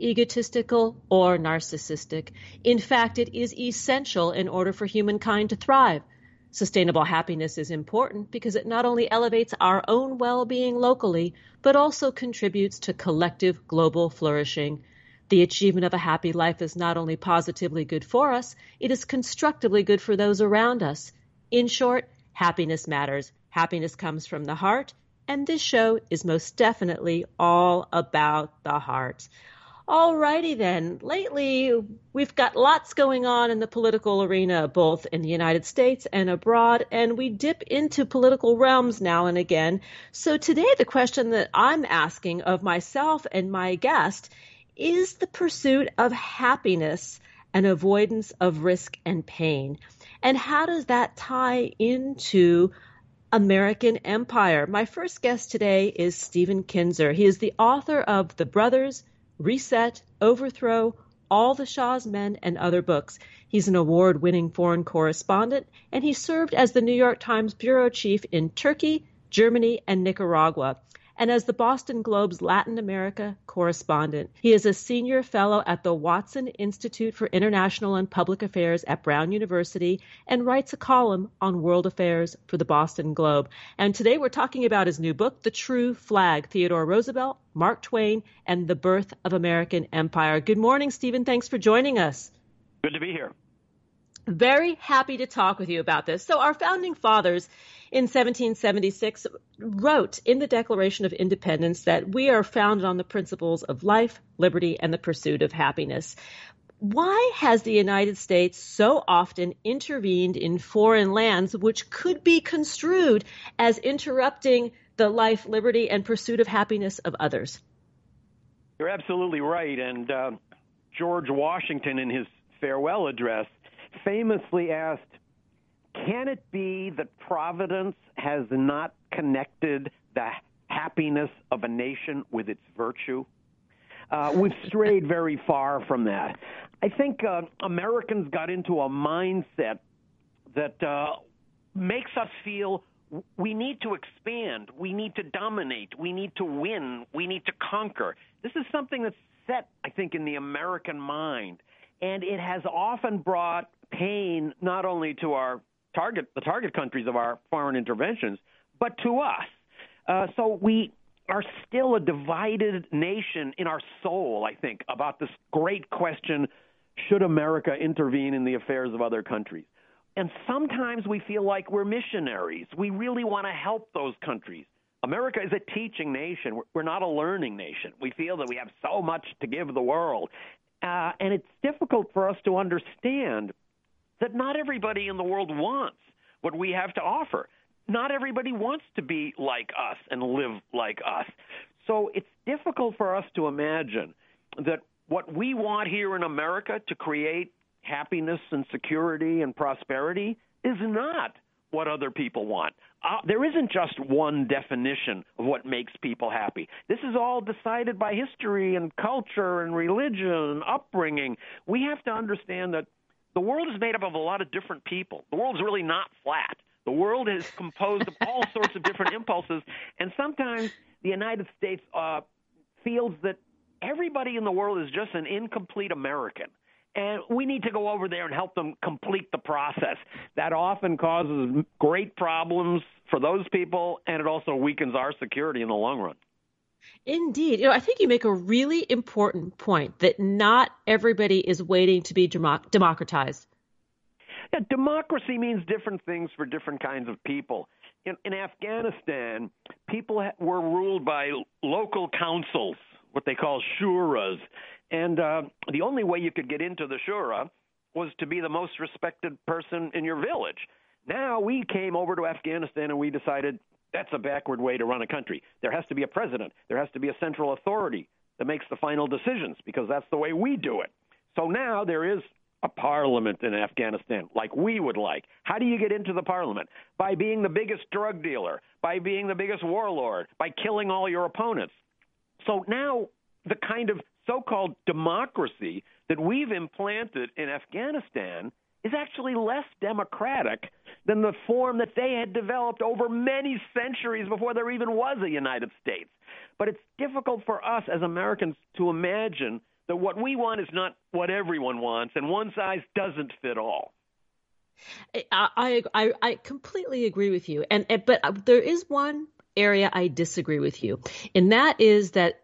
egotistical, or narcissistic. In fact, it is essential in order for humankind to thrive. Sustainable happiness is important because it not only elevates our own well being locally, but also contributes to collective global flourishing. The achievement of a happy life is not only positively good for us, it is constructively good for those around us. In short, happiness matters. Happiness comes from the heart, and this show is most definitely all about the heart. Alrighty then. Lately, we've got lots going on in the political arena, both in the United States and abroad, and we dip into political realms now and again. So today, the question that I'm asking of myself and my guest is the pursuit of happiness and avoidance of risk and pain. And how does that tie into American Empire? My first guest today is Stephen Kinzer. He is the author of The Brothers Reset, Overthrow, All the Shah's Men, and other books. He's an award winning foreign correspondent, and he served as the New York Times bureau chief in Turkey, Germany, and Nicaragua and as the Boston Globe's Latin America correspondent. He is a senior fellow at the Watson Institute for International and Public Affairs at Brown University and writes a column on world affairs for the Boston Globe. And today we're talking about his new book, The True Flag Theodore Roosevelt, Mark Twain, and the Birth of American Empire. Good morning, Stephen. Thanks for joining us. Good to be here. Very happy to talk with you about this. So, our founding fathers in 1776 wrote in the Declaration of Independence that we are founded on the principles of life, liberty, and the pursuit of happiness. Why has the United States so often intervened in foreign lands which could be construed as interrupting the life, liberty, and pursuit of happiness of others? You're absolutely right. And uh, George Washington, in his farewell address, famously asked, Can it be that Providence has not connected the happiness of a nation with its virtue? Uh, we've strayed very far from that. I think uh, Americans got into a mindset that uh, makes us feel we need to expand, we need to dominate, we need to win, we need to conquer. This is something that's set, I think, in the American mind, and it has often brought pain not only to our target, the target countries of our foreign interventions, but to us. Uh, so we are still a divided nation in our soul, I think, about this great question should America intervene in the affairs of other countries? And sometimes we feel like we're missionaries. We really want to help those countries. America is a teaching nation. We're not a learning nation. We feel that we have so much to give the world. Uh, and it's difficult for us to understand that not everybody in the world wants what we have to offer. Not everybody wants to be like us and live like us. So it's difficult for us to imagine that what we want here in America to create happiness and security and prosperity is not what other people want. Uh, there isn't just one definition of what makes people happy. This is all decided by history and culture and religion and upbringing. We have to understand that the world is made up of a lot of different people. The world's really not flat. The world is composed of all sorts of different impulses, and sometimes the United States uh, feels that everybody in the world is just an incomplete American. And we need to go over there and help them complete the process. That often causes great problems for those people, and it also weakens our security in the long run. Indeed. You know, I think you make a really important point that not everybody is waiting to be democ- democratized. Yeah, democracy means different things for different kinds of people. In, in Afghanistan, people ha- were ruled by local councils, what they call shuras. And uh, the only way you could get into the shura was to be the most respected person in your village. Now we came over to Afghanistan and we decided that's a backward way to run a country. There has to be a president, there has to be a central authority that makes the final decisions because that's the way we do it. So now there is a parliament in Afghanistan like we would like. How do you get into the parliament? By being the biggest drug dealer, by being the biggest warlord, by killing all your opponents. So now the kind of so called democracy that we've implanted in Afghanistan is actually less democratic than the form that they had developed over many centuries before there even was a United States. But it's difficult for us as Americans to imagine that what we want is not what everyone wants, and one size doesn't fit all. I I, I completely agree with you, and but uh, there is one area I disagree with you, and that is that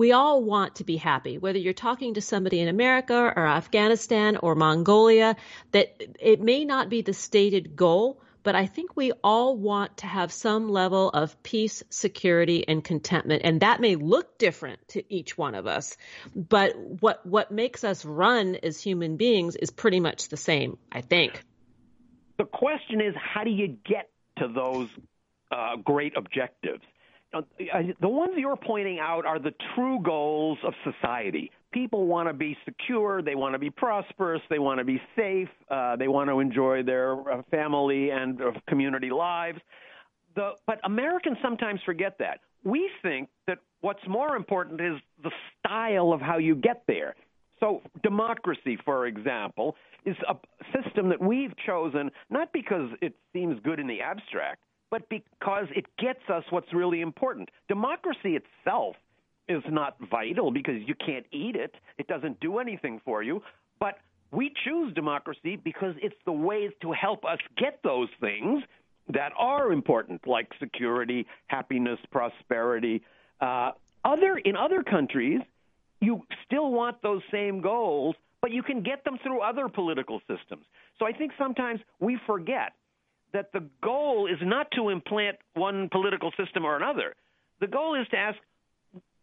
we all want to be happy, whether you're talking to somebody in America or Afghanistan or Mongolia, that it may not be the stated goal, but I think we all want to have some level of peace, security, and contentment. And that may look different to each one of us. But what, what makes us run as human beings is pretty much the same, I think. The question is, how do you get to those uh, great objectives? Uh, the ones you're pointing out are the true goals of society. People want to be secure, they want to be prosperous, they want to be safe, uh, they want to enjoy their uh, family and uh, community lives. The, but Americans sometimes forget that. We think that what's more important is the style of how you get there. So, democracy, for example, is a system that we've chosen not because it seems good in the abstract, but because it gets us what's really important. Democracy itself is not vital because you can't eat it, it doesn't do anything for you. But we choose democracy because it's the way to help us get those things that are important, like security, happiness, prosperity. Uh, other in other countries, you still want those same goals, but you can get them through other political systems. So I think sometimes we forget that the goal is not to implant one political system or another. The goal is to ask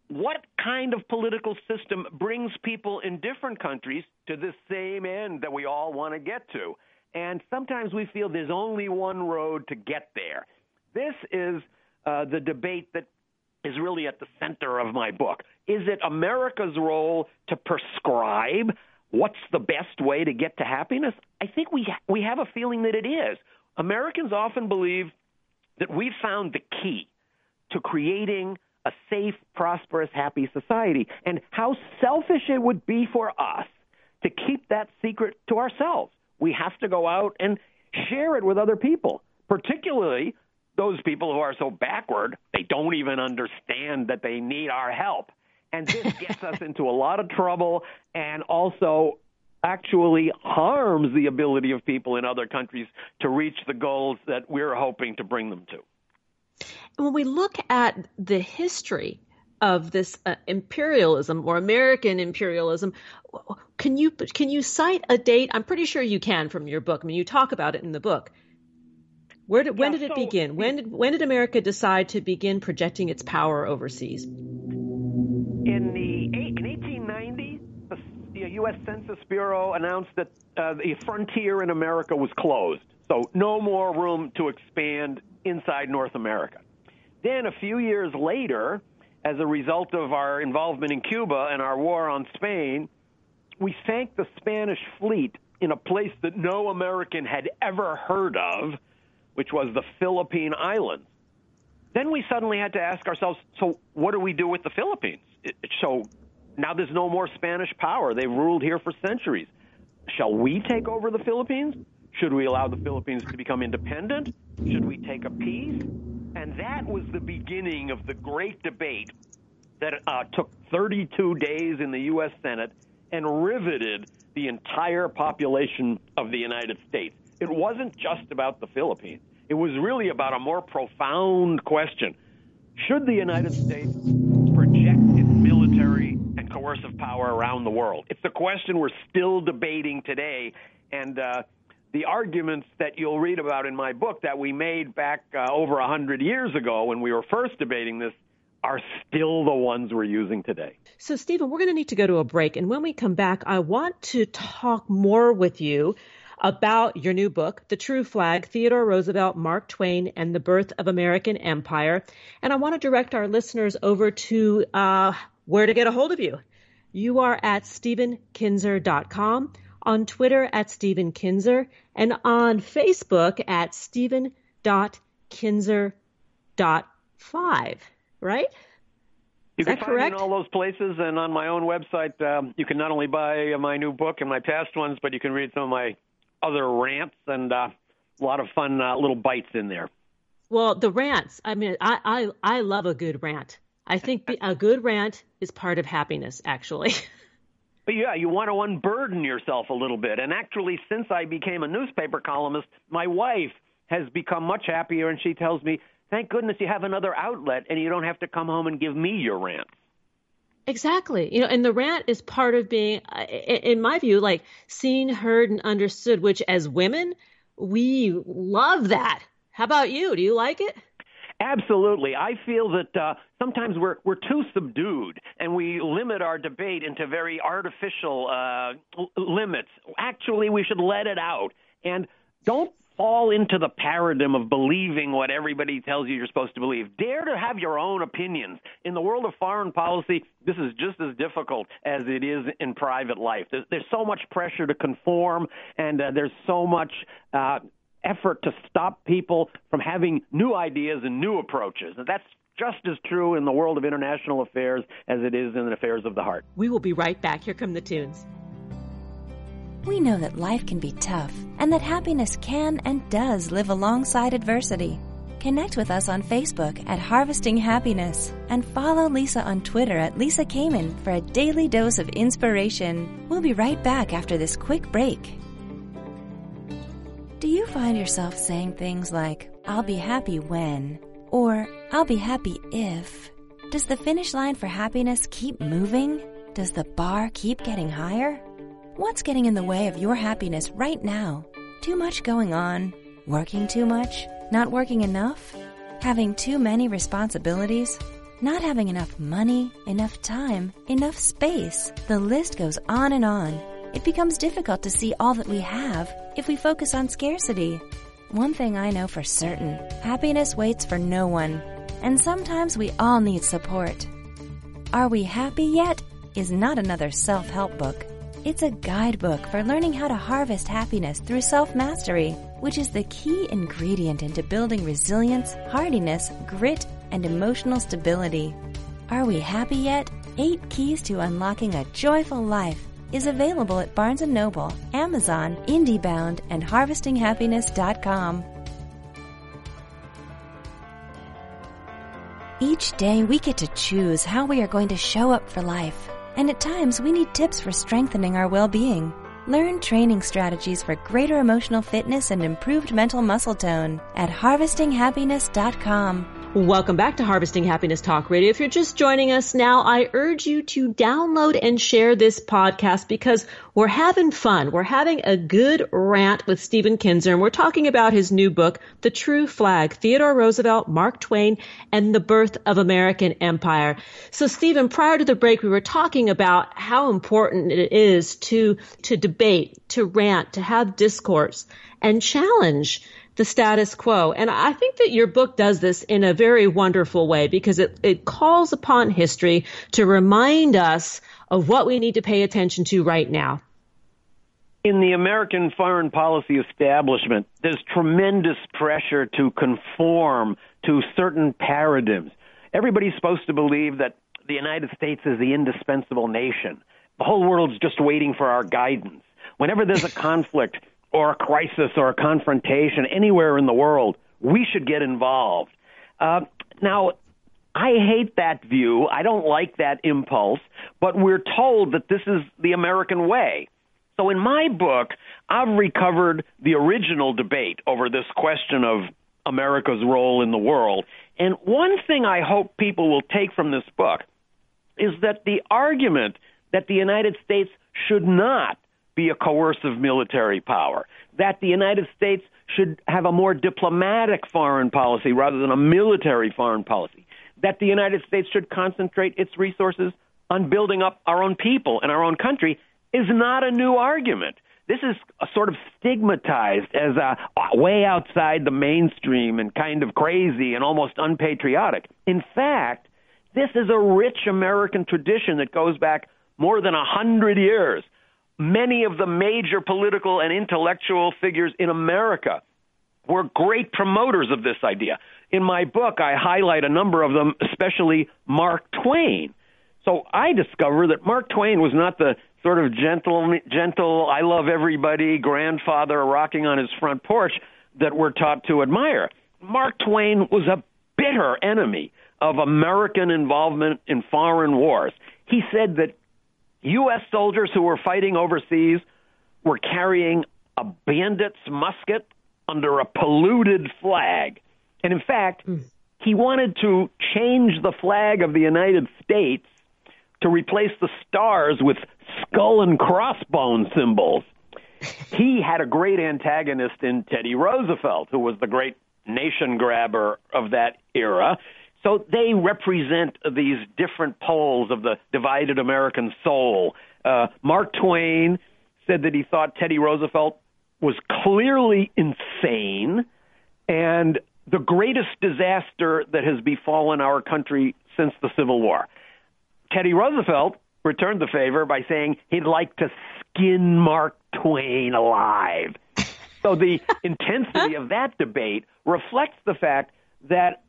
what kind of political system brings people in different countries to the same end that we all want to get to. And sometimes we feel there's only one road to get there. This is uh, the debate that is really at the center of my book. Is it America's role to prescribe what's the best way to get to happiness? I think we we have a feeling that it is. Americans often believe that we've found the key to creating a safe, prosperous, happy society, and how selfish it would be for us to keep that secret to ourselves. We have to go out and share it with other people, particularly those people who are so backward they don't even understand that they need our help. And this gets us into a lot of trouble and also actually harms the ability of people in other countries to reach the goals that we're hoping to bring them to. When we look at the history of this uh, imperialism or American imperialism, can you can you cite a date? I'm pretty sure you can from your book. I mean, you talk about it in the book. Where did, when did it begin? When did when did America decide to begin projecting its power overseas? In U.S. Census Bureau announced that uh, the frontier in America was closed, so no more room to expand inside North America. Then, a few years later, as a result of our involvement in Cuba and our war on Spain, we sank the Spanish fleet in a place that no American had ever heard of, which was the Philippine Islands. Then we suddenly had to ask ourselves so, what do we do with the Philippines? So, now there's no more Spanish power. They've ruled here for centuries. Shall we take over the Philippines? Should we allow the Philippines to become independent? Should we take a piece? And that was the beginning of the great debate that uh, took 32 days in the U.S. Senate and riveted the entire population of the United States. It wasn't just about the Philippines. It was really about a more profound question. Should the United States and coercive power around the world? It's a question we're still debating today. And uh, the arguments that you'll read about in my book that we made back uh, over a hundred years ago when we were first debating this are still the ones we're using today. So, Stephen, we're going to need to go to a break. And when we come back, I want to talk more with you about your new book, The True Flag Theodore Roosevelt, Mark Twain, and the Birth of American Empire. And I want to direct our listeners over to uh, where to get a hold of you. You are at StephenKinzer.com, on Twitter at Stephen Kinzer, and on Facebook at Stephen.Kinzer.5, right? You Is can find correct? me in all those places, and on my own website, um, you can not only buy my new book and my past ones, but you can read some of my other rants and uh, a lot of fun uh, little bites in there. Well, the rants. I mean, I I, I love a good rant. I think a good rant is part of happiness, actually. But yeah, you want to unburden yourself a little bit. And actually, since I became a newspaper columnist, my wife has become much happier, and she tells me, "Thank goodness you have another outlet, and you don't have to come home and give me your rant." Exactly. You know, and the rant is part of being, uh, in my view, like seen, heard, and understood, which as women, we love that. How about you? Do you like it? Absolutely. I feel that uh, sometimes we're we're too subdued and we limit our debate into very artificial uh, l- limits. Actually, we should let it out and don't fall into the paradigm of believing what everybody tells you you're supposed to believe. Dare to have your own opinions. In the world of foreign policy, this is just as difficult as it is in private life. There's, there's so much pressure to conform, and uh, there's so much uh, effort to stop people from having new ideas and new approaches. And that's just as true in the world of international affairs as it is in the affairs of the heart. We will be right back. Here come the tunes. We know that life can be tough and that happiness can and does live alongside adversity. Connect with us on Facebook at Harvesting Happiness and follow Lisa on Twitter at Lisa Kamen for a daily dose of inspiration. We'll be right back after this quick break. Find yourself saying things like, I'll be happy when, or I'll be happy if? Does the finish line for happiness keep moving? Does the bar keep getting higher? What's getting in the way of your happiness right now? Too much going on? Working too much? Not working enough? Having too many responsibilities? Not having enough money, enough time, enough space? The list goes on and on. It becomes difficult to see all that we have if we focus on scarcity. One thing I know for certain happiness waits for no one, and sometimes we all need support. Are We Happy Yet? is not another self help book. It's a guidebook for learning how to harvest happiness through self mastery, which is the key ingredient into building resilience, hardiness, grit, and emotional stability. Are We Happy Yet? Eight Keys to Unlocking a Joyful Life is available at Barnes & Noble, Amazon, IndieBound, and HarvestingHappiness.com. Each day we get to choose how we are going to show up for life, and at times we need tips for strengthening our well-being. Learn training strategies for greater emotional fitness and improved mental muscle tone at HarvestingHappiness.com. Welcome back to Harvesting Happiness Talk Radio. If you're just joining us now, I urge you to download and share this podcast because we're having fun. We're having a good rant with Stephen Kinzer, and we're talking about his new book, The True Flag, Theodore Roosevelt, Mark Twain, and the Birth of American Empire. So, Stephen, prior to the break, we were talking about how important it is to, to debate, to rant, to have discourse, and challenge the status quo. And I think that your book does this in a very wonderful way because it, it calls upon history to remind us of what we need to pay attention to right now. In the American foreign policy establishment, there's tremendous pressure to conform to certain paradigms. Everybody's supposed to believe that the United States is the indispensable nation. The whole world's just waiting for our guidance. Whenever there's a conflict, or a crisis or a confrontation anywhere in the world, We should get involved. Uh, now, I hate that view. I don't like that impulse, but we're told that this is the American way. So in my book, I've recovered the original debate over this question of America's role in the world. And one thing I hope people will take from this book is that the argument that the United States should not be a coercive military power, that the United States should have a more diplomatic foreign policy rather than a military foreign policy, that the United States should concentrate its resources on building up our own people and our own country is not a new argument. This is sort of stigmatized as a way outside the mainstream and kind of crazy and almost unpatriotic. In fact, this is a rich American tradition that goes back more than a hundred years. Many of the major political and intellectual figures in America were great promoters of this idea. In my book, I highlight a number of them, especially Mark Twain. So I discover that Mark Twain was not the sort of gentle, gentle, I love everybody grandfather rocking on his front porch that we're taught to admire. Mark Twain was a bitter enemy of American involvement in foreign wars. He said that U.S. soldiers who were fighting overseas were carrying a bandit's musket under a polluted flag. And in fact, mm. he wanted to change the flag of the United States to replace the stars with skull and crossbone symbols. he had a great antagonist in Teddy Roosevelt, who was the great nation grabber of that era. So they represent these different poles of the divided American soul. Uh, Mark Twain said that he thought Teddy Roosevelt was clearly insane and the greatest disaster that has befallen our country since the Civil War. Teddy Roosevelt returned the favor by saying he'd like to skin Mark Twain alive. So the intensity of that debate reflects the fact that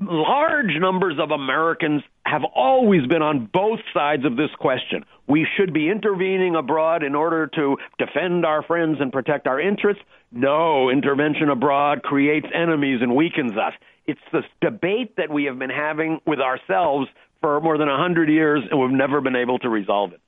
large numbers of Americans have always been on both sides of this question. We should be intervening abroad in order to defend our friends and protect our interests. No, intervention abroad creates enemies and weakens us. It's this debate that we have been having with ourselves for more than 100 years, and we've never been able to resolve it.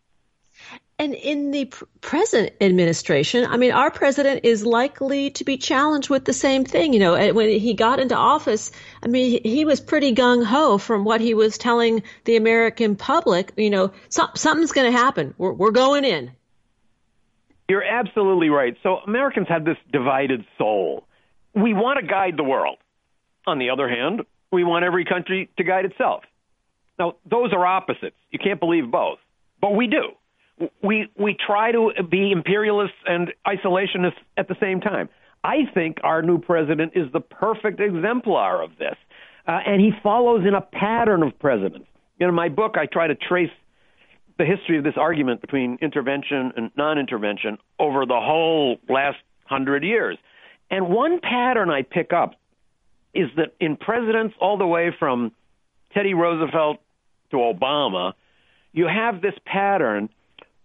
And in the pr- present administration, I mean, our president is likely to be challenged with the same thing. You know, when he got into office, I mean, he was pretty gung ho from what he was telling the American public. You know, so, something's going to happen. We're, we're going in. You're absolutely right. So Americans have this divided soul. We want to guide the world. On the other hand, we want every country to guide itself. Now, those are opposites. You can't believe both, but we do we we try to be imperialists and isolationists at the same time. I think our new president is the perfect exemplar of this, uh, and he follows in a pattern of presidents. In my book, I try to trace the history of this argument between intervention and non-intervention over the whole last hundred years. And one pattern I pick up is that in presidents all the way from Teddy Roosevelt to Obama, you have this pattern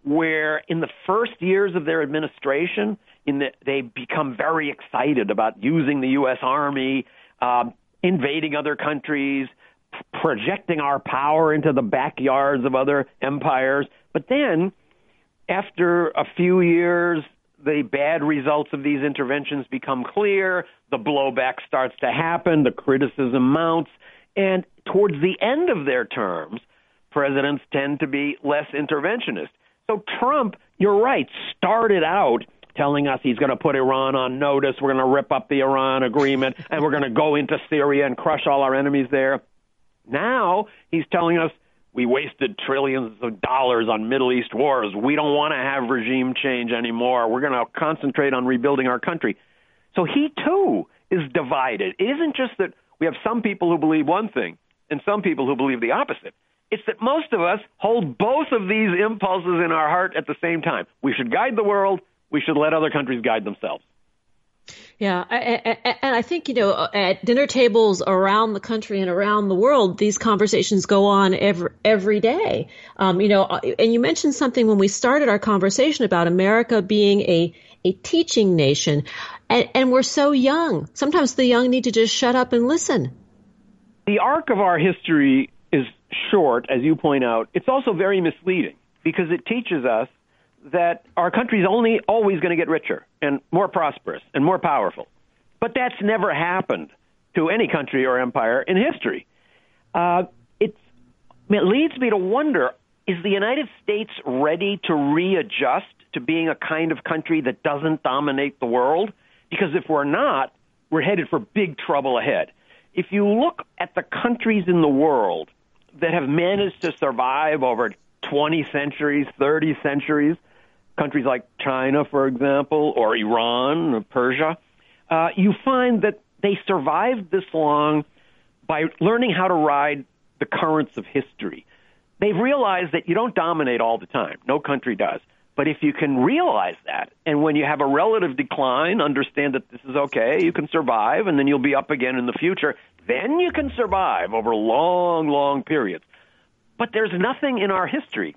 where in the first years of their administration, in the, they become very excited about using the U.S. Army, uh, invading other countries, projecting our power into the backyards of other empires. But then, after a few years, the bad results of these interventions become clear, the blowback starts to happen, the criticism mounts, and towards the end of their terms, presidents tend to be less interventionist. So Trump, you're right, started out telling us he's going to put Iran on notice. We're going to rip up the Iran agreement and we're going to go into Syria and crush all our enemies there. Now he's telling us we wasted trillions of dollars on Middle East wars. We don't want to have regime change anymore. We're going to concentrate on rebuilding our country. So he too is divided. It isn't just that we have some people who believe one thing and some people who believe the opposite. It's that most of us hold both of these impulses in our heart at the same time. We should guide the world. We should let other countries guide themselves. Yeah, and I think you know at dinner tables around the country and around the world, these conversations go on every every day. Um, you know, and you mentioned something when we started our conversation about America being a a teaching nation. And, and we're so young. Sometimes the young need to just shut up and listen. The arc of our history is short, as you point out. It's also very misleading because it teaches us that our country's only always going to get richer and more prosperous and more powerful. But that's never happened to any country or empire in history. Uh, it leads me to wonder is the United States ready to readjust to being a kind of country that doesn't dominate the world? Because if we're not, we're headed for big trouble ahead. If you look at the countries in the world that have managed to survive over 20 centuries, 30 centuries, countries like China, for example, or Iran or Persia, uh, you find that they survived this long by learning how to ride the currents of history. They've realized that you don't dominate all the time. No country does. But if you can realize that, and when you have a relative decline, understand that this is okay, you can survive, and then you'll be up again in the future, then you can survive over long, long periods. But there's nothing in our history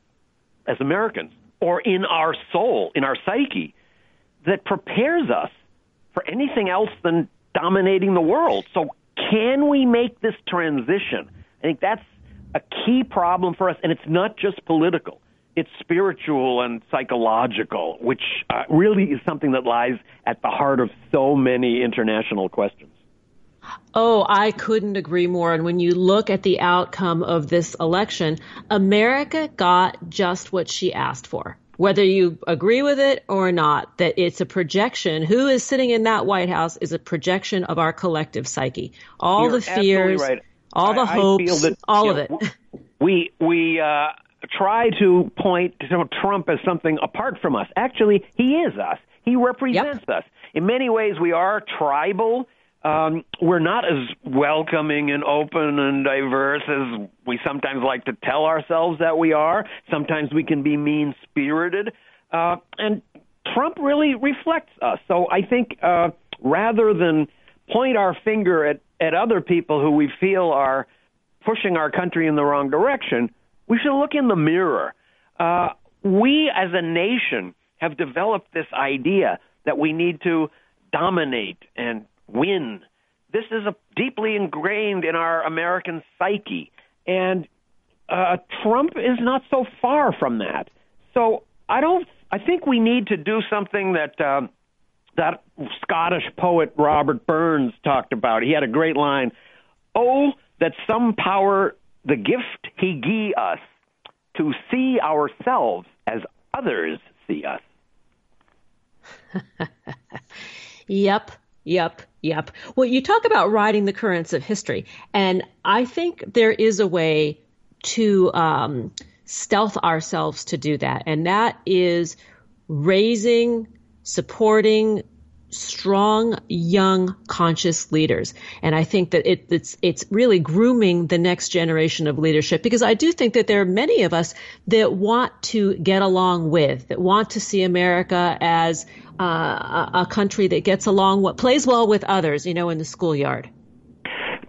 as Americans or in our soul, in our psyche, that prepares us for anything else than dominating the world. So, can we make this transition? I think that's a key problem for us, and it's not just political. It's spiritual and psychological, which uh, really is something that lies at the heart of so many international questions. Oh, I couldn't agree more. And when you look at the outcome of this election, America got just what she asked for. Whether you agree with it or not, that it's a projection. Who is sitting in that White House is a projection of our collective psyche. All You're the fears, right. all the I, hopes, that, all of know, it. We we uh, try to point to Trump as something apart from us. Actually, he is us. He represents yep. us. In many ways, we are tribal um, we're not as welcoming and open and diverse as we sometimes like to tell ourselves that we are. Sometimes we can be mean spirited. Uh, and Trump really reflects us. So I think uh, rather than point our finger at, at other people who we feel are pushing our country in the wrong direction, we should look in the mirror. Uh, we as a nation have developed this idea that we need to dominate and win. This is deeply ingrained in our American psyche, and uh, Trump is not so far from that. So I don't. I think we need to do something that uh, that Scottish poet Robert Burns talked about. He had a great line: "Oh, that some power the gift he gie us to see ourselves as others see us." yep, Yep, yep. Well, you talk about riding the currents of history, and I think there is a way to um, stealth ourselves to do that, and that is raising, supporting strong, young, conscious leaders. And I think that it, it's it's really grooming the next generation of leadership because I do think that there are many of us that want to get along with, that want to see America as uh, a country that gets along, what plays well with others, you know, in the schoolyard.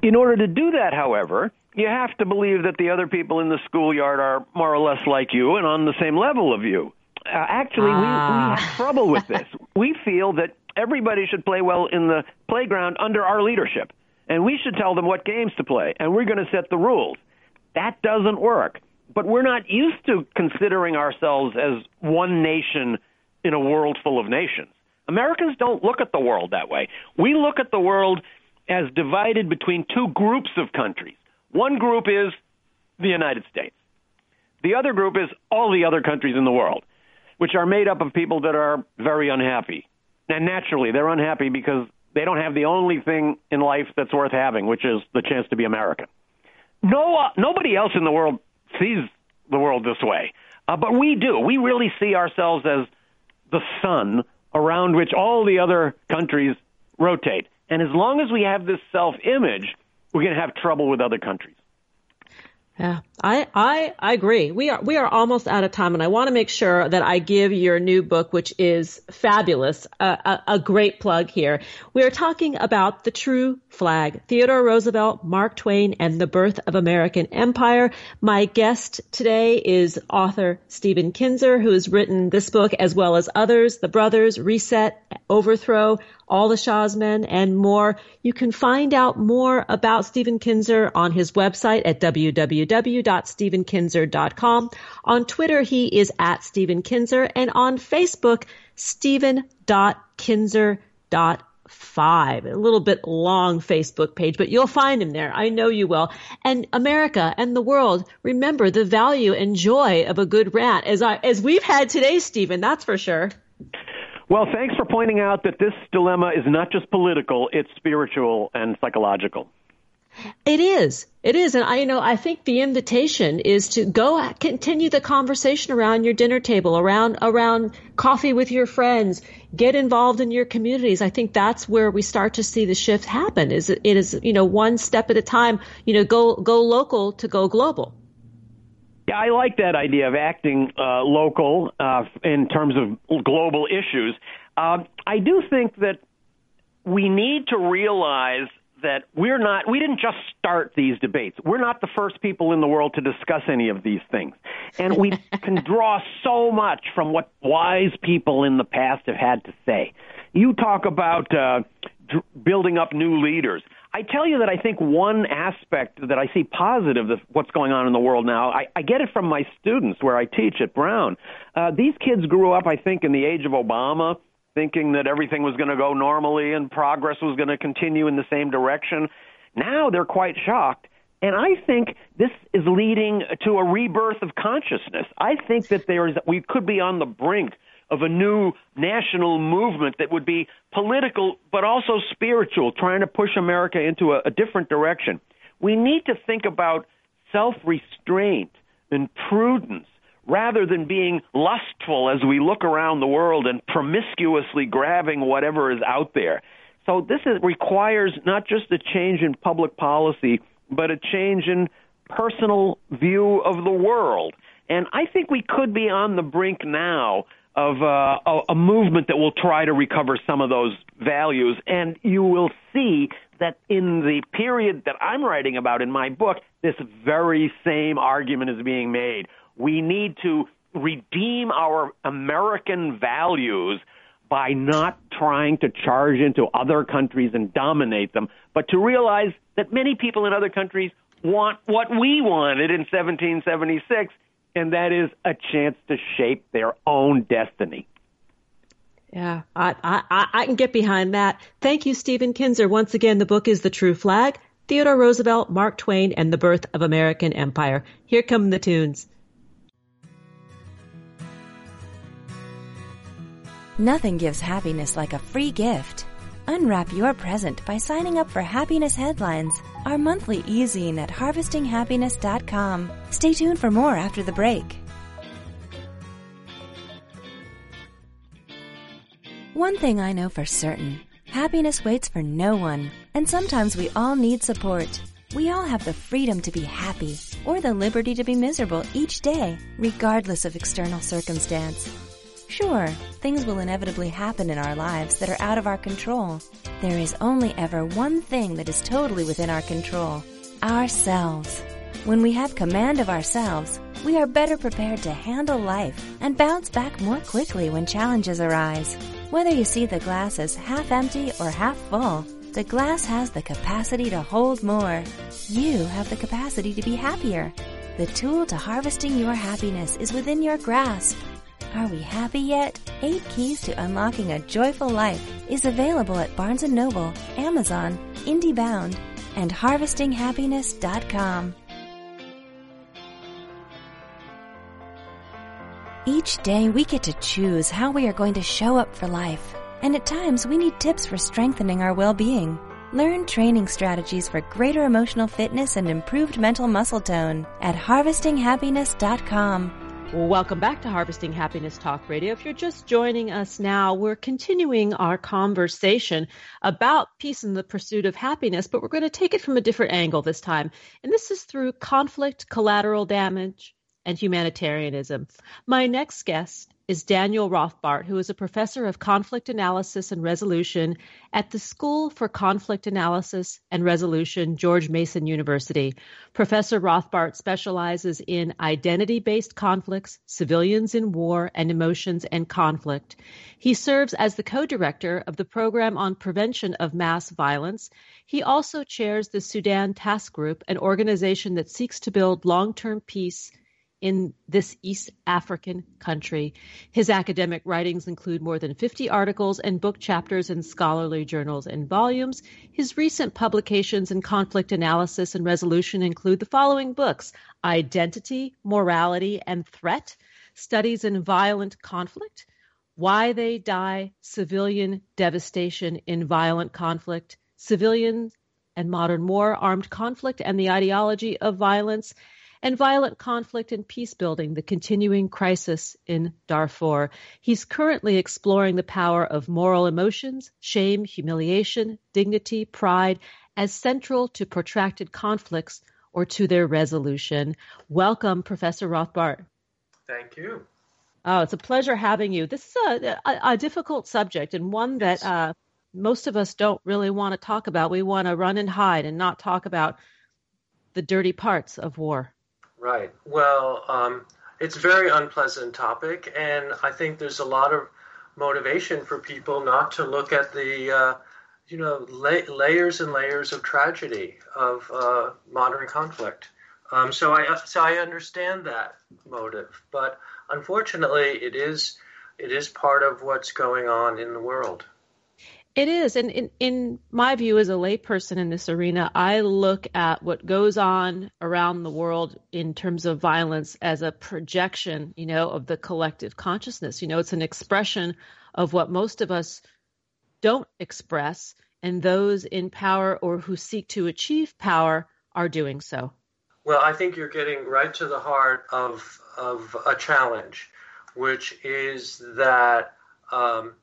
In order to do that, however, you have to believe that the other people in the schoolyard are more or less like you and on the same level of you. Uh, actually, ah. we, we ah. have trouble with this. we feel that everybody should play well in the playground under our leadership, and we should tell them what games to play, and we're going to set the rules. That doesn't work. But we're not used to considering ourselves as one nation in a world full of nations. Americans don't look at the world that way. We look at the world as divided between two groups of countries. One group is the United States. The other group is all the other countries in the world, which are made up of people that are very unhappy. And naturally, they're unhappy because they don't have the only thing in life that's worth having, which is the chance to be American. No, uh, nobody else in the world sees the world this way, uh, but we do. We really see ourselves as the sun around which all the other countries rotate. And as long as we have this self image, we're going to have trouble with other countries. Yeah, I, I, I agree. We are, we are almost out of time and I want to make sure that I give your new book, which is fabulous, a, a, great plug here. We are talking about the true flag, Theodore Roosevelt, Mark Twain, and the birth of American empire. My guest today is author Stephen Kinzer, who has written this book as well as others, The Brothers, Reset, Overthrow, all the Shah's Men, and more. You can find out more about Stephen Kinzer on his website at www.stephenkinzer.com. On Twitter, he is at Stephen Kinzer, and on Facebook, Stephen.kinzer.com. A little bit long Facebook page, but you'll find him there. I know you will. And America and the world, remember the value and joy of a good rant as I as we've had today, Stephen, that's for sure. Well, thanks for pointing out that this dilemma is not just political, it's spiritual and psychological. It is. It is. And I, you know, I think the invitation is to go continue the conversation around your dinner table, around, around coffee with your friends, get involved in your communities. I think that's where we start to see the shift happen is it is, you know, one step at a time, you know, go, go local to go global. Yeah, I like that idea of acting uh, local uh, in terms of global issues. Uh, I do think that we need to realize that we're not we didn't just start these debates. We're not the first people in the world to discuss any of these things. And we can draw so much from what wise people in the past have had to say. You talk about uh, d- building up new leaders. I tell you that I think one aspect that I see positive of what's going on in the world now, I, I get it from my students where I teach at Brown. Uh, these kids grew up, I think, in the age of Obama, thinking that everything was going to go normally and progress was going to continue in the same direction. Now they're quite shocked. And I think this is leading to a rebirth of consciousness. I think that there is, we could be on the brink of a new national movement that would be political but also spiritual, trying to push America into a, a different direction. We need to think about self restraint and prudence rather than being lustful as we look around the world and promiscuously grabbing whatever is out there. So this is, requires not just a change in public policy, but a change in personal view of the world. And I think we could be on the brink now of uh, a, a movement that will try to recover some of those values. And you will see that in the period that I'm writing about in my book, this very same argument is being made. We need to redeem our American values by not trying to charge into other countries and dominate them, but to realize that many people in other countries want what we wanted in 1776 and that is a chance to shape their own destiny. Yeah, I, I, I can get behind that. Thank you, Stephen Kinzer. Once again, the book is The True Flag Theodore Roosevelt, Mark Twain, and the Birth of American Empire. Here come the tunes. Nothing gives happiness like a free gift. Unwrap your present by signing up for Happiness Headlines, our monthly e-zine at harvestinghappiness.com. Stay tuned for more after the break. One thing I know for certain, happiness waits for no one, and sometimes we all need support. We all have the freedom to be happy or the liberty to be miserable each day, regardless of external circumstance. Sure, things will inevitably happen in our lives that are out of our control. There is only ever one thing that is totally within our control ourselves. When we have command of ourselves, we are better prepared to handle life and bounce back more quickly when challenges arise. Whether you see the glass as half empty or half full, the glass has the capacity to hold more. You have the capacity to be happier. The tool to harvesting your happiness is within your grasp. Are we happy yet? Eight Keys to Unlocking a Joyful Life is available at Barnes & Noble, Amazon, IndieBound, and HarvestingHappiness.com. Each day we get to choose how we are going to show up for life, and at times we need tips for strengthening our well-being. Learn training strategies for greater emotional fitness and improved mental muscle tone at HarvestingHappiness.com. Welcome back to Harvesting Happiness Talk Radio. If you're just joining us now, we're continuing our conversation about peace and the pursuit of happiness, but we're going to take it from a different angle this time. And this is through conflict, collateral damage, and humanitarianism. My next guest is Daniel Rothbart, who is a professor of conflict analysis and resolution at the School for Conflict Analysis and Resolution, George Mason University. Professor Rothbart specializes in identity based conflicts, civilians in war, and emotions and conflict. He serves as the co director of the Program on Prevention of Mass Violence. He also chairs the Sudan Task Group, an organization that seeks to build long term peace in this East African country. His academic writings include more than 50 articles and book chapters in scholarly journals and volumes. His recent publications in conflict analysis and resolution include the following books Identity, Morality, and Threat Studies in Violent Conflict, Why They Die, Civilian Devastation in Violent Conflict, Civilian and Modern War, Armed Conflict, and the Ideology of Violence and violent conflict and peace building, the continuing crisis in Darfur. He's currently exploring the power of moral emotions, shame, humiliation, dignity, pride as central to protracted conflicts or to their resolution. Welcome, Professor Rothbart. Thank you. Oh, it's a pleasure having you. This is a, a, a difficult subject and one that uh, most of us don't really want to talk about. We want to run and hide and not talk about the dirty parts of war. Right. Well, um, it's a very unpleasant topic, and I think there's a lot of motivation for people not to look at the, uh, you know, la- layers and layers of tragedy of uh, modern conflict. Um, so I so I understand that motive, but unfortunately, it is it is part of what's going on in the world. It is. And in, in my view, as a layperson in this arena, I look at what goes on around the world in terms of violence as a projection, you know, of the collective consciousness. You know, it's an expression of what most of us don't express, and those in power or who seek to achieve power are doing so. Well, I think you're getting right to the heart of, of a challenge, which is that. Um,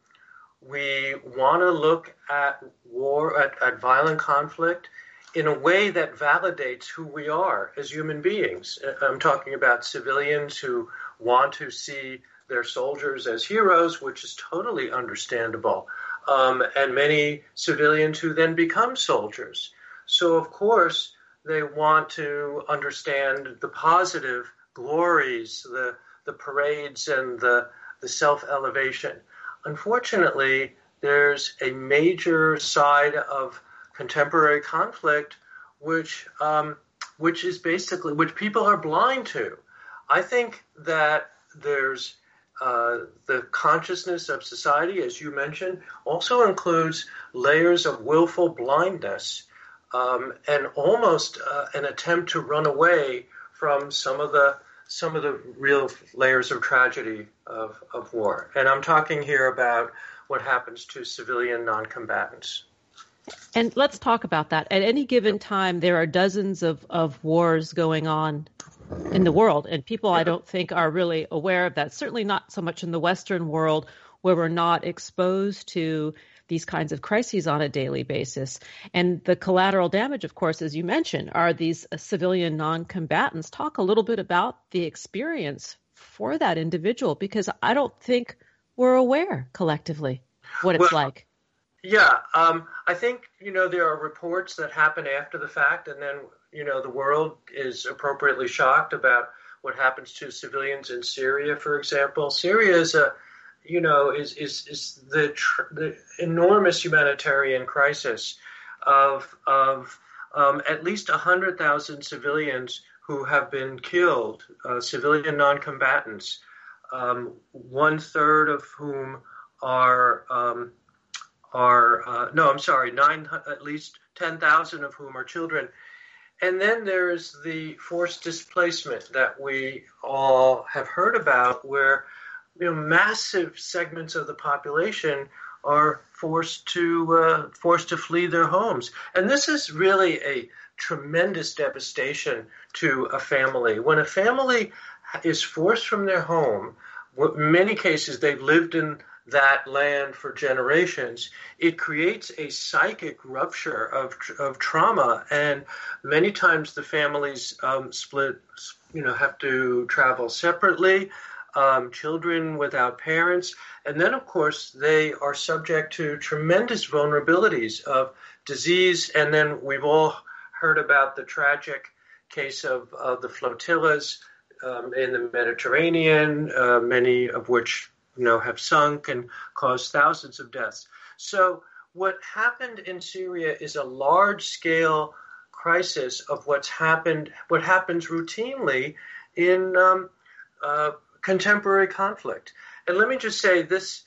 we want to look at war, at, at violent conflict in a way that validates who we are as human beings. Uh, I'm talking about civilians who want to see their soldiers as heroes, which is totally understandable, um, and many civilians who then become soldiers. So, of course, they want to understand the positive glories, the, the parades, and the, the self elevation. Unfortunately, there's a major side of contemporary conflict which um, which is basically which people are blind to. I think that there's uh, the consciousness of society, as you mentioned, also includes layers of willful blindness um, and almost uh, an attempt to run away from some of the some of the real layers of tragedy of, of war. And I'm talking here about what happens to civilian noncombatants. And let's talk about that. At any given time, there are dozens of, of wars going on in the world, and people I don't think are really aware of that. Certainly not so much in the Western world where we're not exposed to these kinds of crises on a daily basis. And the collateral damage, of course, as you mentioned, are these civilian non combatants. Talk a little bit about the experience for that individual because I don't think we're aware collectively what it's well, like. Yeah, um, I think you know there are reports that happen after the fact, and then you know the world is appropriately shocked about what happens to civilians in Syria, for example. Syria is a you know, is is is the tr- the enormous humanitarian crisis of of um, at least hundred thousand civilians who have been killed, uh, civilian non-combatants, um, one third of whom are um, are uh, no, I'm sorry, nine at least ten thousand of whom are children. And then there's the forced displacement that we all have heard about, where you know, massive segments of the population are forced to uh, forced to flee their homes, and this is really a tremendous devastation to a family. When a family is forced from their home, in many cases they've lived in that land for generations, it creates a psychic rupture of, of trauma. And many times the families um, split, you know, have to travel separately, um, children without parents. And then, of course, they are subject to tremendous vulnerabilities of disease. And then we've all heard about the tragic case of, of the flotillas um, in the Mediterranean, uh, many of which you know, have sunk and caused thousands of deaths. So what happened in Syria is a large scale crisis of what's happened, what happens routinely in um, uh, contemporary conflict. And let me just say this.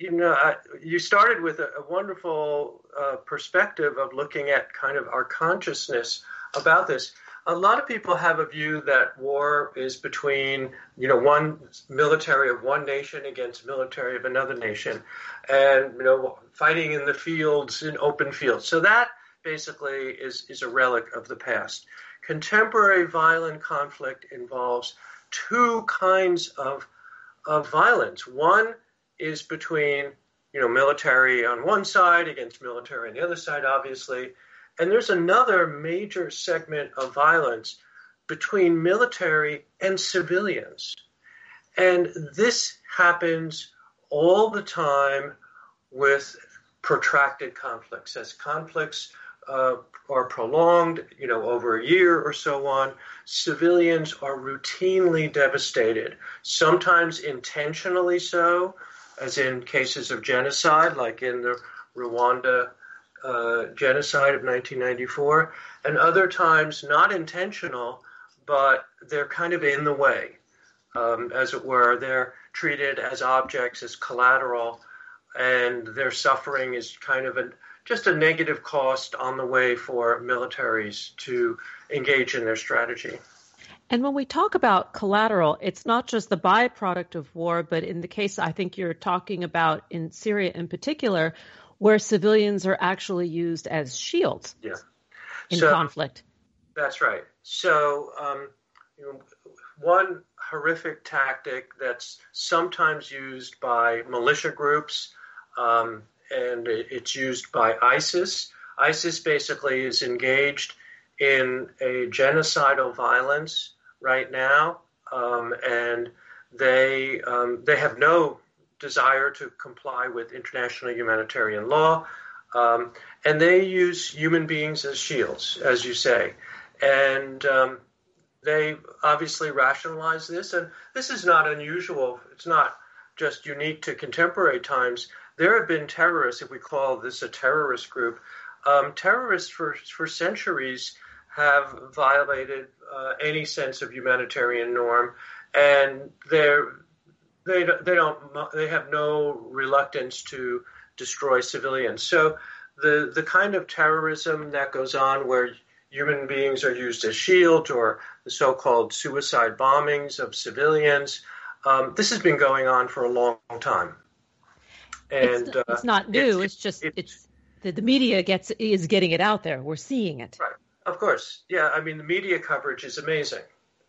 You know, I, you started with a, a wonderful uh, perspective of looking at kind of our consciousness about this a lot of people have a view that war is between, you know, one military of one nation against military of another nation, and you know, fighting in the fields in open fields. So that basically is is a relic of the past. Contemporary violent conflict involves two kinds of of violence. One is between you know military on one side against military on the other side, obviously, and there's another major segment of violence between military and civilians. And this happens all the time with protracted conflicts. As conflicts uh, are prolonged, you know, over a year or so on, civilians are routinely devastated, sometimes intentionally so, as in cases of genocide, like in the Rwanda uh, genocide of 1994, and other times not intentional, but they're kind of in the way, um, as it were. They're treated as objects, as collateral, and their suffering is kind of a, just a negative cost on the way for militaries to engage in their strategy. And when we talk about collateral, it's not just the byproduct of war, but in the case I think you're talking about in Syria in particular, where civilians are actually used as shields yeah. in so, conflict. That's right. So, um, you know, one horrific tactic that's sometimes used by militia groups, um, and it's used by ISIS. ISIS basically is engaged in a genocidal violence right now, um, and they um, they have no desire to comply with international humanitarian law. Um, and they use human beings as shields, as you say. And um, they obviously rationalize this. And this is not unusual. It's not just unique to contemporary times. There have been terrorists, if we call this a terrorist group, um, terrorists for, for centuries have violated uh, any sense of humanitarian norm. And they're they they don't they have no reluctance to destroy civilians. So the the kind of terrorism that goes on where human beings are used as shields or the so-called suicide bombings of civilians. Um, this has been going on for a long, time, and it's, uh, it's not new. It's, it's just it's, it's the, the media gets is getting it out there. We're seeing it. Right. Of course, yeah. I mean, the media coverage is amazing.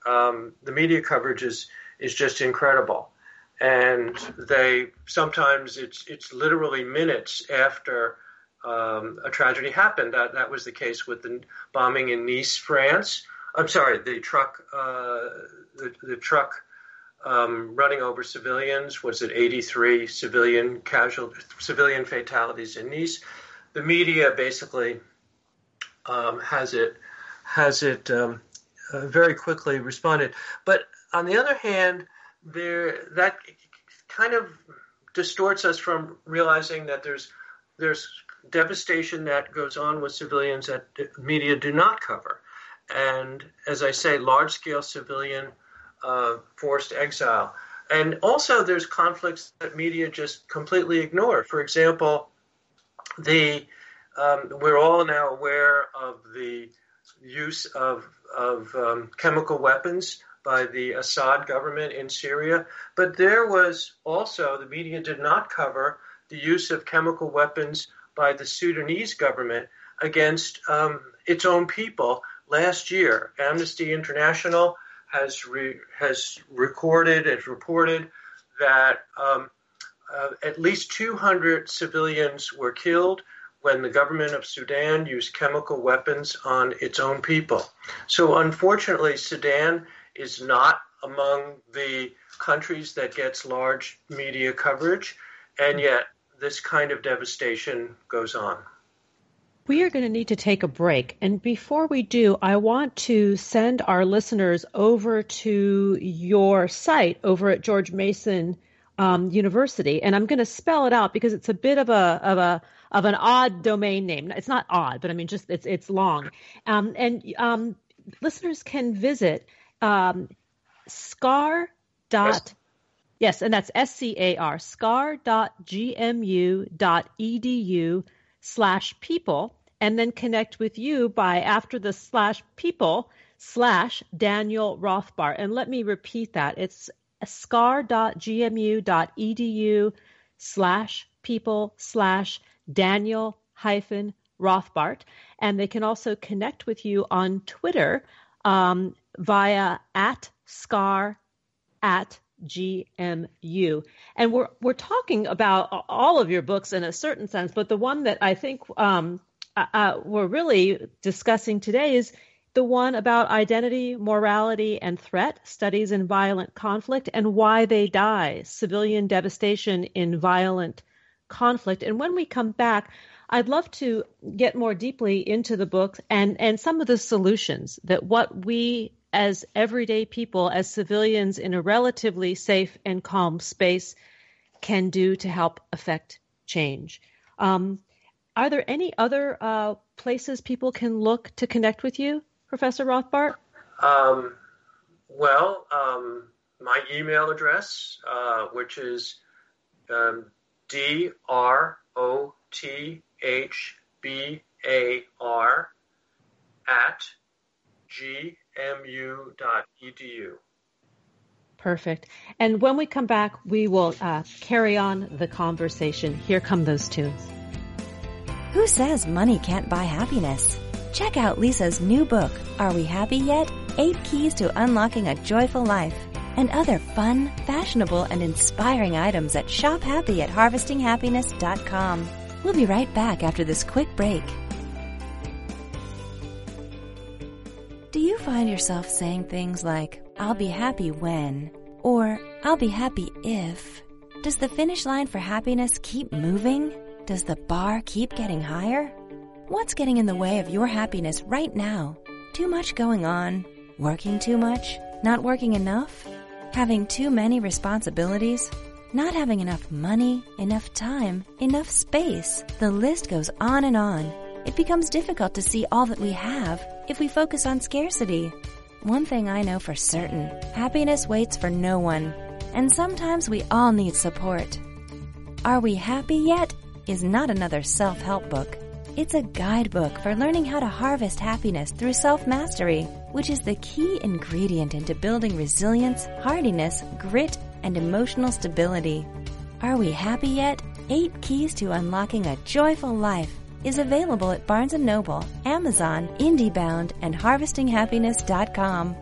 Um, the media coverage is is just incredible and they sometimes it's it's literally minutes after um, a tragedy happened. That that was the case with the bombing in Nice, France. I'm sorry, the truck uh, the, the truck um, running over civilians was at 83 civilian casual civilian fatalities in Nice. The media basically um, has it has it um, uh, very quickly responded, but on the other hand there that kind of distorts us from realizing that there's there's devastation that goes on with civilians that media do not cover, and as I say, large scale civilian uh, forced exile, and also there's conflicts that media just completely ignore. For example, the um, we're all now aware of the use of of um, chemical weapons by the Assad government in Syria. But there was also, the media did not cover the use of chemical weapons by the Sudanese government against um, its own people last year. Amnesty International has re, has recorded and reported that um, uh, at least 200 civilians were killed when the government of Sudan used chemical weapons on its own people. So unfortunately, Sudan is not among the countries that gets large media coverage, and yet this kind of devastation goes on. We are going to need to take a break. And before we do, I want to send our listeners over to your site over at George Mason um, University. And I'm going to spell it out because it's a bit of a, of a, of an odd domain name. It's not odd, but I mean, just it's, it's long. Um, and um, listeners can visit um, scar dot yes and that's s-c-a-r scar dot gmu dot edu slash people and then connect with you by after the slash people slash daniel rothbart and let me repeat that. It's scar.gmu.edu slash people slash daniel hyphen rothbart and they can also connect with you on twitter um, via at scar at GMU. And we're we're talking about all of your books in a certain sense, but the one that I think um, uh, uh, we're really discussing today is the one about identity, morality, and threat studies in violent conflict and why they die, civilian devastation in violent conflict. And when we come back, I'd love to get more deeply into the book and, and some of the solutions that what we as everyday people, as civilians in a relatively safe and calm space, can do to help affect change. Um, are there any other uh, places people can look to connect with you, Professor Rothbart? Um, well, um, my email address, uh, which is um, D R O T H B A R at G mu.edu. Perfect. And when we come back, we will uh, carry on the conversation. Here come those tunes. Who says money can't buy happiness? Check out Lisa's new book, Are We Happy Yet? Eight Keys to Unlocking a Joyful Life, and other fun, fashionable, and inspiring items at shophappy at harvestinghappiness.com. We'll be right back after this quick break. Do you find yourself saying things like, I'll be happy when, or I'll be happy if? Does the finish line for happiness keep moving? Does the bar keep getting higher? What's getting in the way of your happiness right now? Too much going on? Working too much? Not working enough? Having too many responsibilities? Not having enough money, enough time, enough space? The list goes on and on it becomes difficult to see all that we have if we focus on scarcity. One thing I know for certain happiness waits for no one, and sometimes we all need support. Are We Happy Yet? is not another self help book. It's a guidebook for learning how to harvest happiness through self mastery, which is the key ingredient into building resilience, hardiness, grit, and emotional stability. Are we happy yet? Eight keys to unlocking a joyful life is available at Barnes & Noble, Amazon, IndieBound, and HarvestingHappiness.com.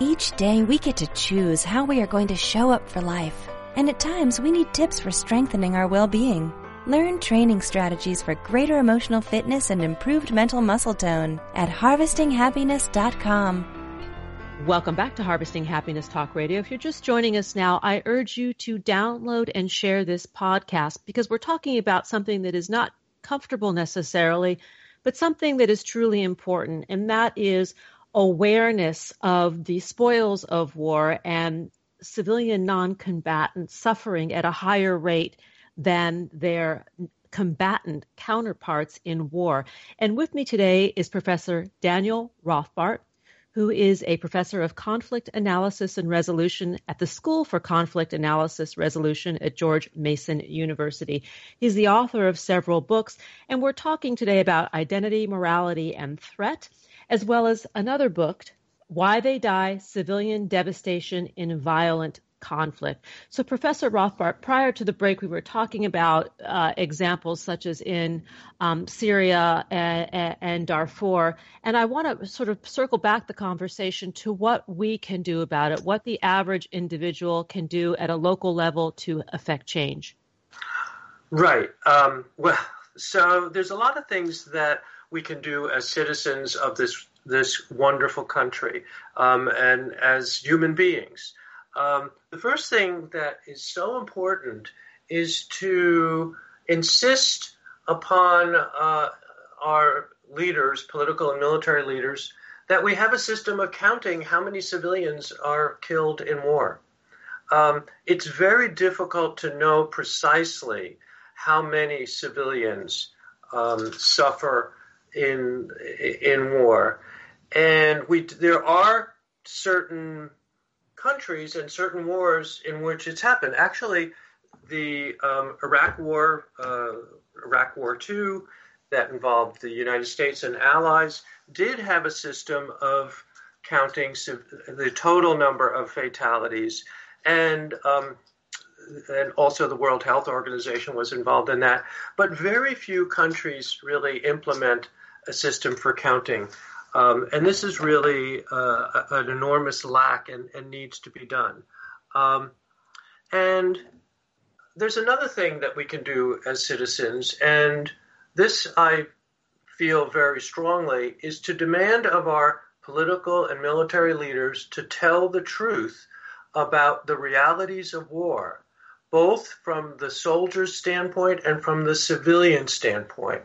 Each day we get to choose how we are going to show up for life. And at times we need tips for strengthening our well-being. Learn training strategies for greater emotional fitness and improved mental muscle tone at harvestinghappiness.com. Welcome back to Harvesting Happiness Talk Radio. If you're just joining us now, I urge you to download and share this podcast because we're talking about something that is not comfortable necessarily, but something that is truly important, and that is awareness of the spoils of war and civilian non combatants suffering at a higher rate than their combatant counterparts in war. And with me today is Professor Daniel Rothbart who is a professor of conflict analysis and resolution at the School for Conflict Analysis Resolution at George Mason University. He's the author of several books, and we're talking today about identity, morality, and threat, as well as another book, Why They Die Civilian Devastation in Violent conflict. So, Professor Rothbart, prior to the break, we were talking about uh, examples such as in um, Syria and, and, Darfur, and I want to sort of circle back the conversation to what we can do about it, what the average individual can do at a local level to affect change. Right. Um, well, so there's a lot of things that we can do as citizens of this this wonderful country um, and as human beings. Um, the first thing that is so important is to insist upon uh, our leaders, political and military leaders, that we have a system of counting how many civilians are killed in war. Um, it's very difficult to know precisely how many civilians um, suffer in in war, and we there are certain countries and certain wars in which it's happened. Actually, the um, Iraq War, uh, Iraq War Two, that involved the United States and allies, did have a system of counting the total number of fatalities, and um, and also the World Health Organization was involved in that. But very few countries really implement a system for counting. Um, and this is really uh, an enormous lack and, and, needs to be done. Um, and there's another thing that we can do as citizens, and this I feel very strongly is to demand of our political and military leaders to tell the truth about the realities of war, both from the soldier's standpoint and from the civilian standpoint.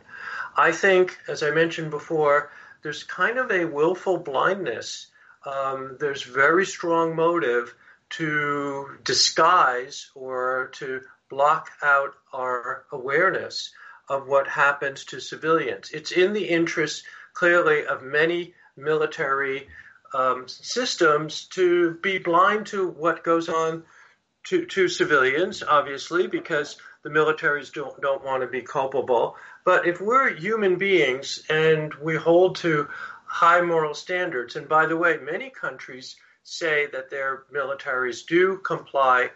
I think, as I mentioned before, there's kind of a willful blindness. Um, there's very strong motive to disguise or to block out our awareness of what happens to civilians. It's in the interest, clearly, of many military um, systems to be blind to what goes on to, to civilians, obviously, because the militaries don't, don't want to be culpable. But if we're human beings and we hold to high moral standards, and by the way, many countries say that their militaries do comply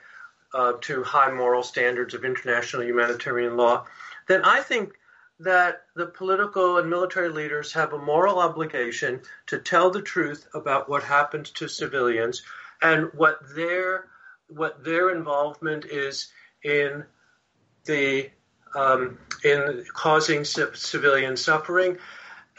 uh, to high moral standards of international humanitarian law, then I think that the political and military leaders have a moral obligation to tell the truth about what happens to civilians and what their what their involvement is in the um, in causing civilian suffering.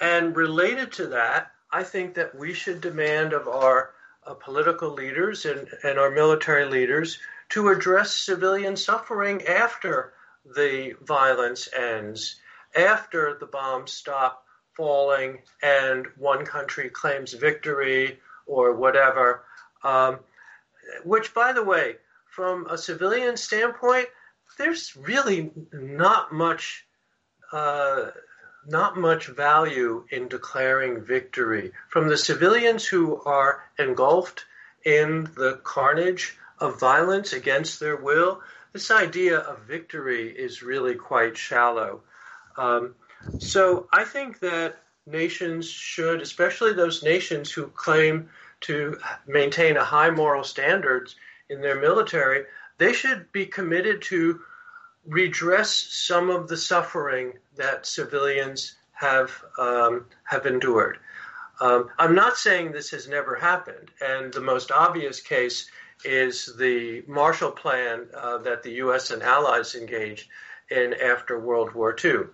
And related to that, I think that we should demand of our uh, political leaders and, and our military leaders to address civilian suffering after the violence ends, after the bombs stop falling and one country claims victory or whatever. Um, which, by the way, from a civilian standpoint, there's really not much uh, not much value in declaring victory from the civilians who are engulfed in the carnage of violence against their will. This idea of victory is really quite shallow. Um, so I think that nations should, especially those nations who claim to maintain a high moral standards in their military, they should be committed to redress some of the suffering that civilians have um, have endured. Um, I'm not saying this has never happened, and the most obvious case is the Marshall Plan uh, that the U.S. and allies engaged in after World War II.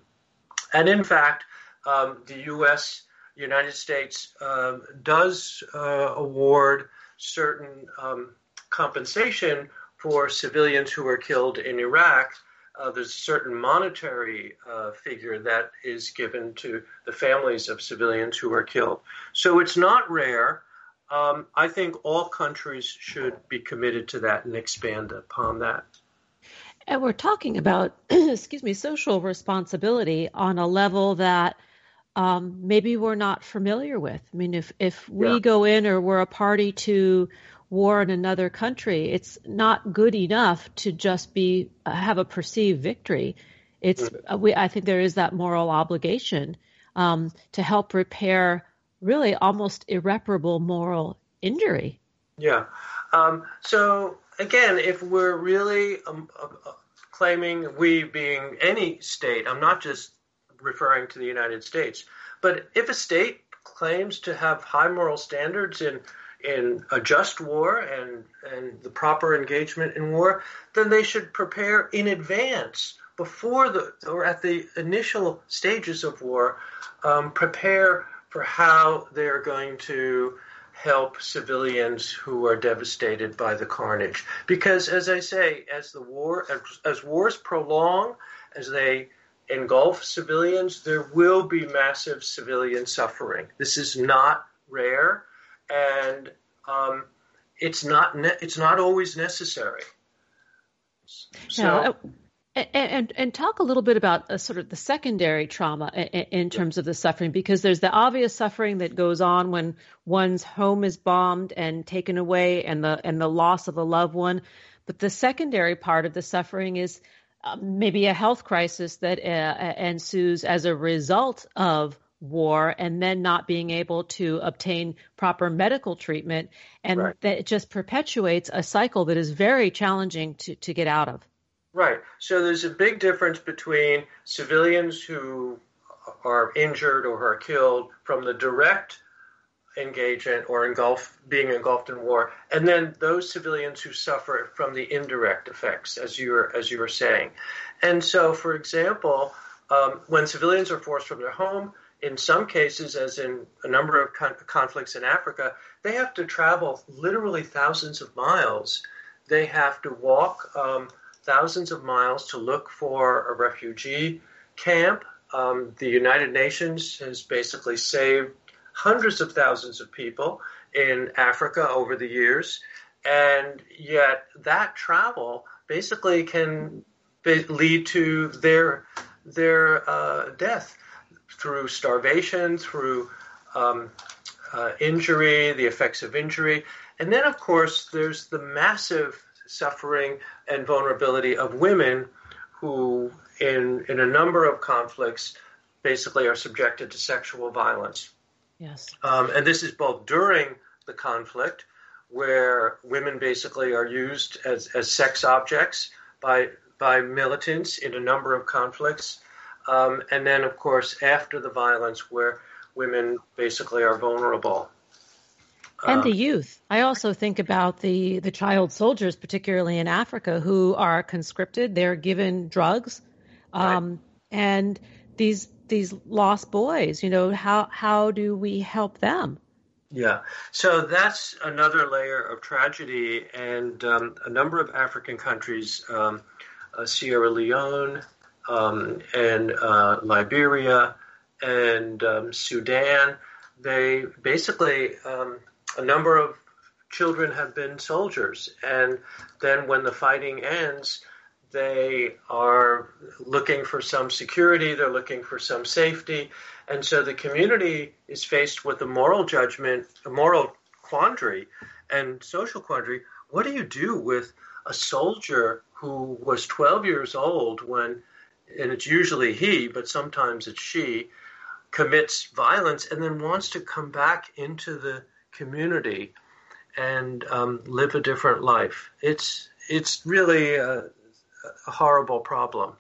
And in fact, um, the U.S. United States um, does uh, award certain um, compensation for civilians who are killed in Iraq. Uh, there's a certain monetary uh, figure that is given to the families of civilians who are killed. So it's not rare. Um, I think all countries should be committed to that and expand upon that. And we're talking about, excuse me, social responsibility on a level that um, maybe we're not familiar with. I mean, if if we yeah. go in or we're a party to war in another country, it's not good enough to just be uh, have a perceived victory. It's uh, we, I think there is that moral obligation um, to help repair really almost irreparable moral injury. Yeah. Um, so again, if we're really um, uh, uh, claiming we being any state, I'm not just referring to the United States, but if a state claims to have high moral standards in in a just war and and the proper engagement in war, then they should prepare in advance before the or at the initial stages of war, um, prepare for how they're going to help civilians who are devastated by the carnage. Because, as I say, as the war as, as wars prolong, as they engulf civilians, there will be massive civilian suffering. This is not rare, and um, it's not ne- it's not always necessary. So, yeah, and, and, and talk a little bit about uh, sort of the secondary trauma in, in, terms of the suffering, because there's the obvious suffering that goes on when one's home is bombed and taken away, and the and the loss of a loved one. But the secondary part of the suffering is uh, maybe a health crisis that uh, ensues as a result of war, and then not being able to obtain proper medical treatment, and right. that just perpetuates a cycle that is very challenging to to get out of. Right. So there's a big difference between civilians who are injured or are killed from the direct engagement or engulf being engulfed in war, and then those civilians who suffer from the indirect effects, as you were as you were saying. And so, for example, um, when civilians are forced from their home, in some cases, as in a number of con- conflicts in Africa, they have to travel literally thousands of miles. They have to walk. Um, thousands of miles to look for a refugee camp. Um, the United Nations has basically saved hundreds of thousands of people in Africa over the years, and yet that travel basically can be, lead to their their uh, death through starvation, through um, uh, injury, the effects of injury, and then of course there's the massive suffering and vulnerability of women who, in, in a number of conflicts, basically are subjected to sexual violence. Yes. Um, and this is both during the conflict, where women basically are used as, as sex objects by, by militants in a number of conflicts. Um, and then, of course, after the violence, where women basically are vulnerable and the um, youth. I also think about the the child soldiers, particularly in Africa, who are conscripted. They're given drugs, um, right. and these these lost boys. You know how how do we help them? Yeah, so that's another layer of tragedy, and um, a number of African countries, um, uh, Sierra Leone um, and uh, Liberia and um, Sudan, they basically um, a number of children have been soldiers. And then when the fighting ends, they are looking for some security, they're looking for some safety. And so the community is faced with a moral judgment, a moral quandary, and social quandary. What do you do with a soldier who was 12 years old when, and it's usually he, but sometimes it's she, commits violence and then wants to come back into the community and um, live a different life. It's it's really a, a horrible problem.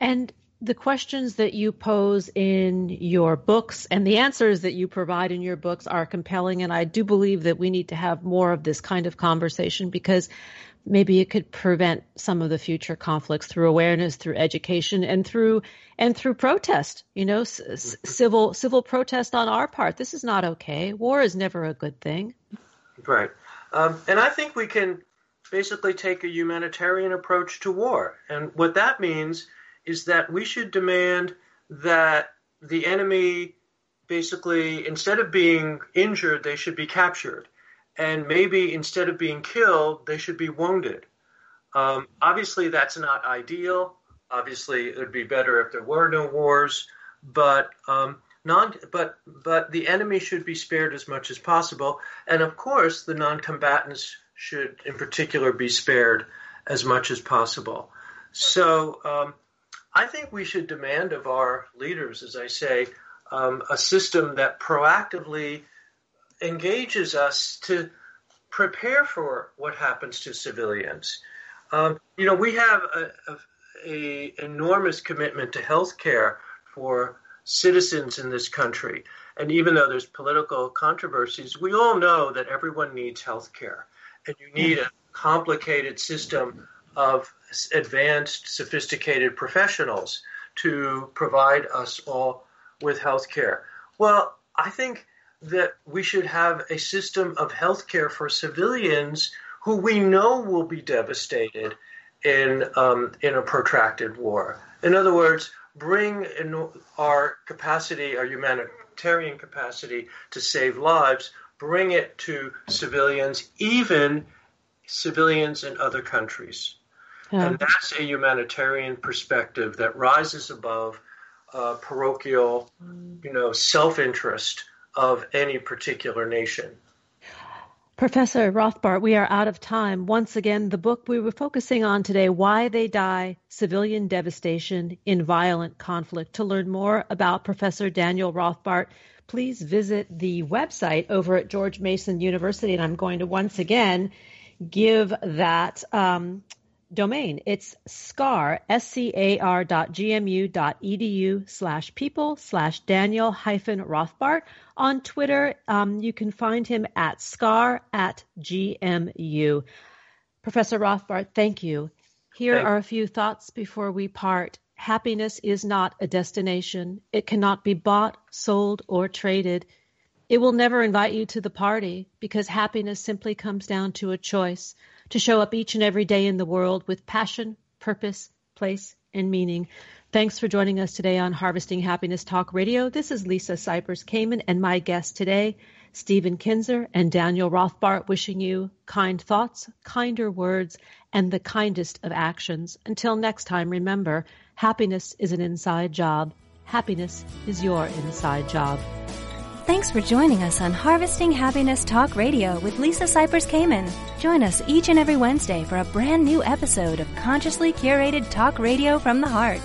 And the questions that you pose in your books and the answers that you provide in your books are compelling. And I do believe that we need to have more of this kind of conversation because maybe it could prevent some of the future conflicts through awareness, through education, and through and through protest. You know, c- civil civil protest on our part. This is not okay. War is never a good thing. Right, um, and I think we can basically take a humanitarian approach to war, and what that means is that we should demand that the enemy basically instead of being injured, they should be captured and maybe instead of being killed, they should be wounded. Um, obviously, that's not ideal. Obviously, it would be better if there were no wars, but um, non, but but the enemy should be spared as much as possible, and of course, the non-combatants should, in particular, be spared as much as possible. So, um, I think we should demand of our leaders, as I say, um, a system that proactively engages us to prepare for what happens to civilians. Um, you know, we have a, a, a enormous commitment to health care for citizens in this country. And even though there's political controversies, we all know that everyone needs health care. And you need a complicated system of advanced, sophisticated professionals to provide us all with health care. Well, I think that we should have a system of health care for civilians who we know will be devastated in, um, in a protracted war. In other words, bring our capacity, our humanitarian capacity to save lives, bring it to civilians, even civilians in other countries. Yeah. And that's a humanitarian perspective that rises above uh, parochial, you know, self-interest of any particular nation. Professor Rothbart, we are out of time. Once again, the book we were focusing on today, Why They Die Civilian Devastation in Violent Conflict. To learn more about Professor Daniel Rothbart, please visit the website over at George Mason University. And I'm going to once again give that um, domain. It's scar, S-C-A-R dot G-M-U dot edu slash people slash Daniel hyphen Rothbart. On Twitter, um, you can find him at scar at GMU. Professor Rothbart, thank you. Here are a few thoughts before we part. Happiness is not a destination. It cannot be bought, sold, or traded. It will never invite you to the party because happiness simply comes down to a choice to show up each and every day in the world with passion, purpose, place, and meaning. Thanks for joining us today on Harvesting Happiness Talk Radio. This is Lisa Cypers Kamen and my guest today, Stephen Kinzer and Daniel Rothbart, wishing you kind thoughts, kinder words, and the kindest of actions. Until next time, remember, happiness is an inside job. Happiness is your inside job. Thanks for joining us on Harvesting Happiness Talk Radio with Lisa Cypers Kamen. Join us each and every Wednesday for a brand new episode of consciously curated talk radio from the heart.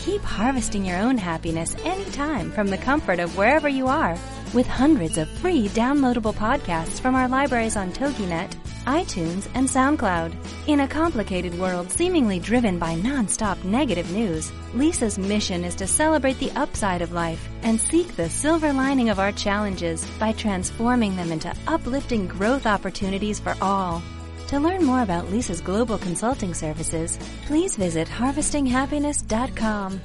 Keep harvesting your own happiness anytime from the comfort of wherever you are with hundreds of free downloadable podcasts from our libraries on TogiNet iTunes, and SoundCloud. In a complicated world seemingly driven by nonstop negative news, Lisa's mission is to celebrate the upside of life and seek the silver lining of our challenges by transforming them into uplifting growth opportunities for all. To learn more about Lisa's global consulting services, please visit harvestinghappiness.com.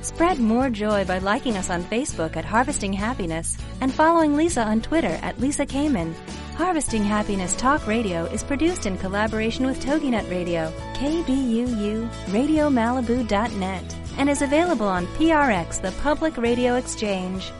Spread more joy by liking us on Facebook at Harvesting Happiness and following Lisa on Twitter at Lisa Kamen. Harvesting Happiness Talk Radio is produced in collaboration with TogiNet Radio, KBUU, RadioMalibu.net, and is available on PRX, the Public Radio Exchange.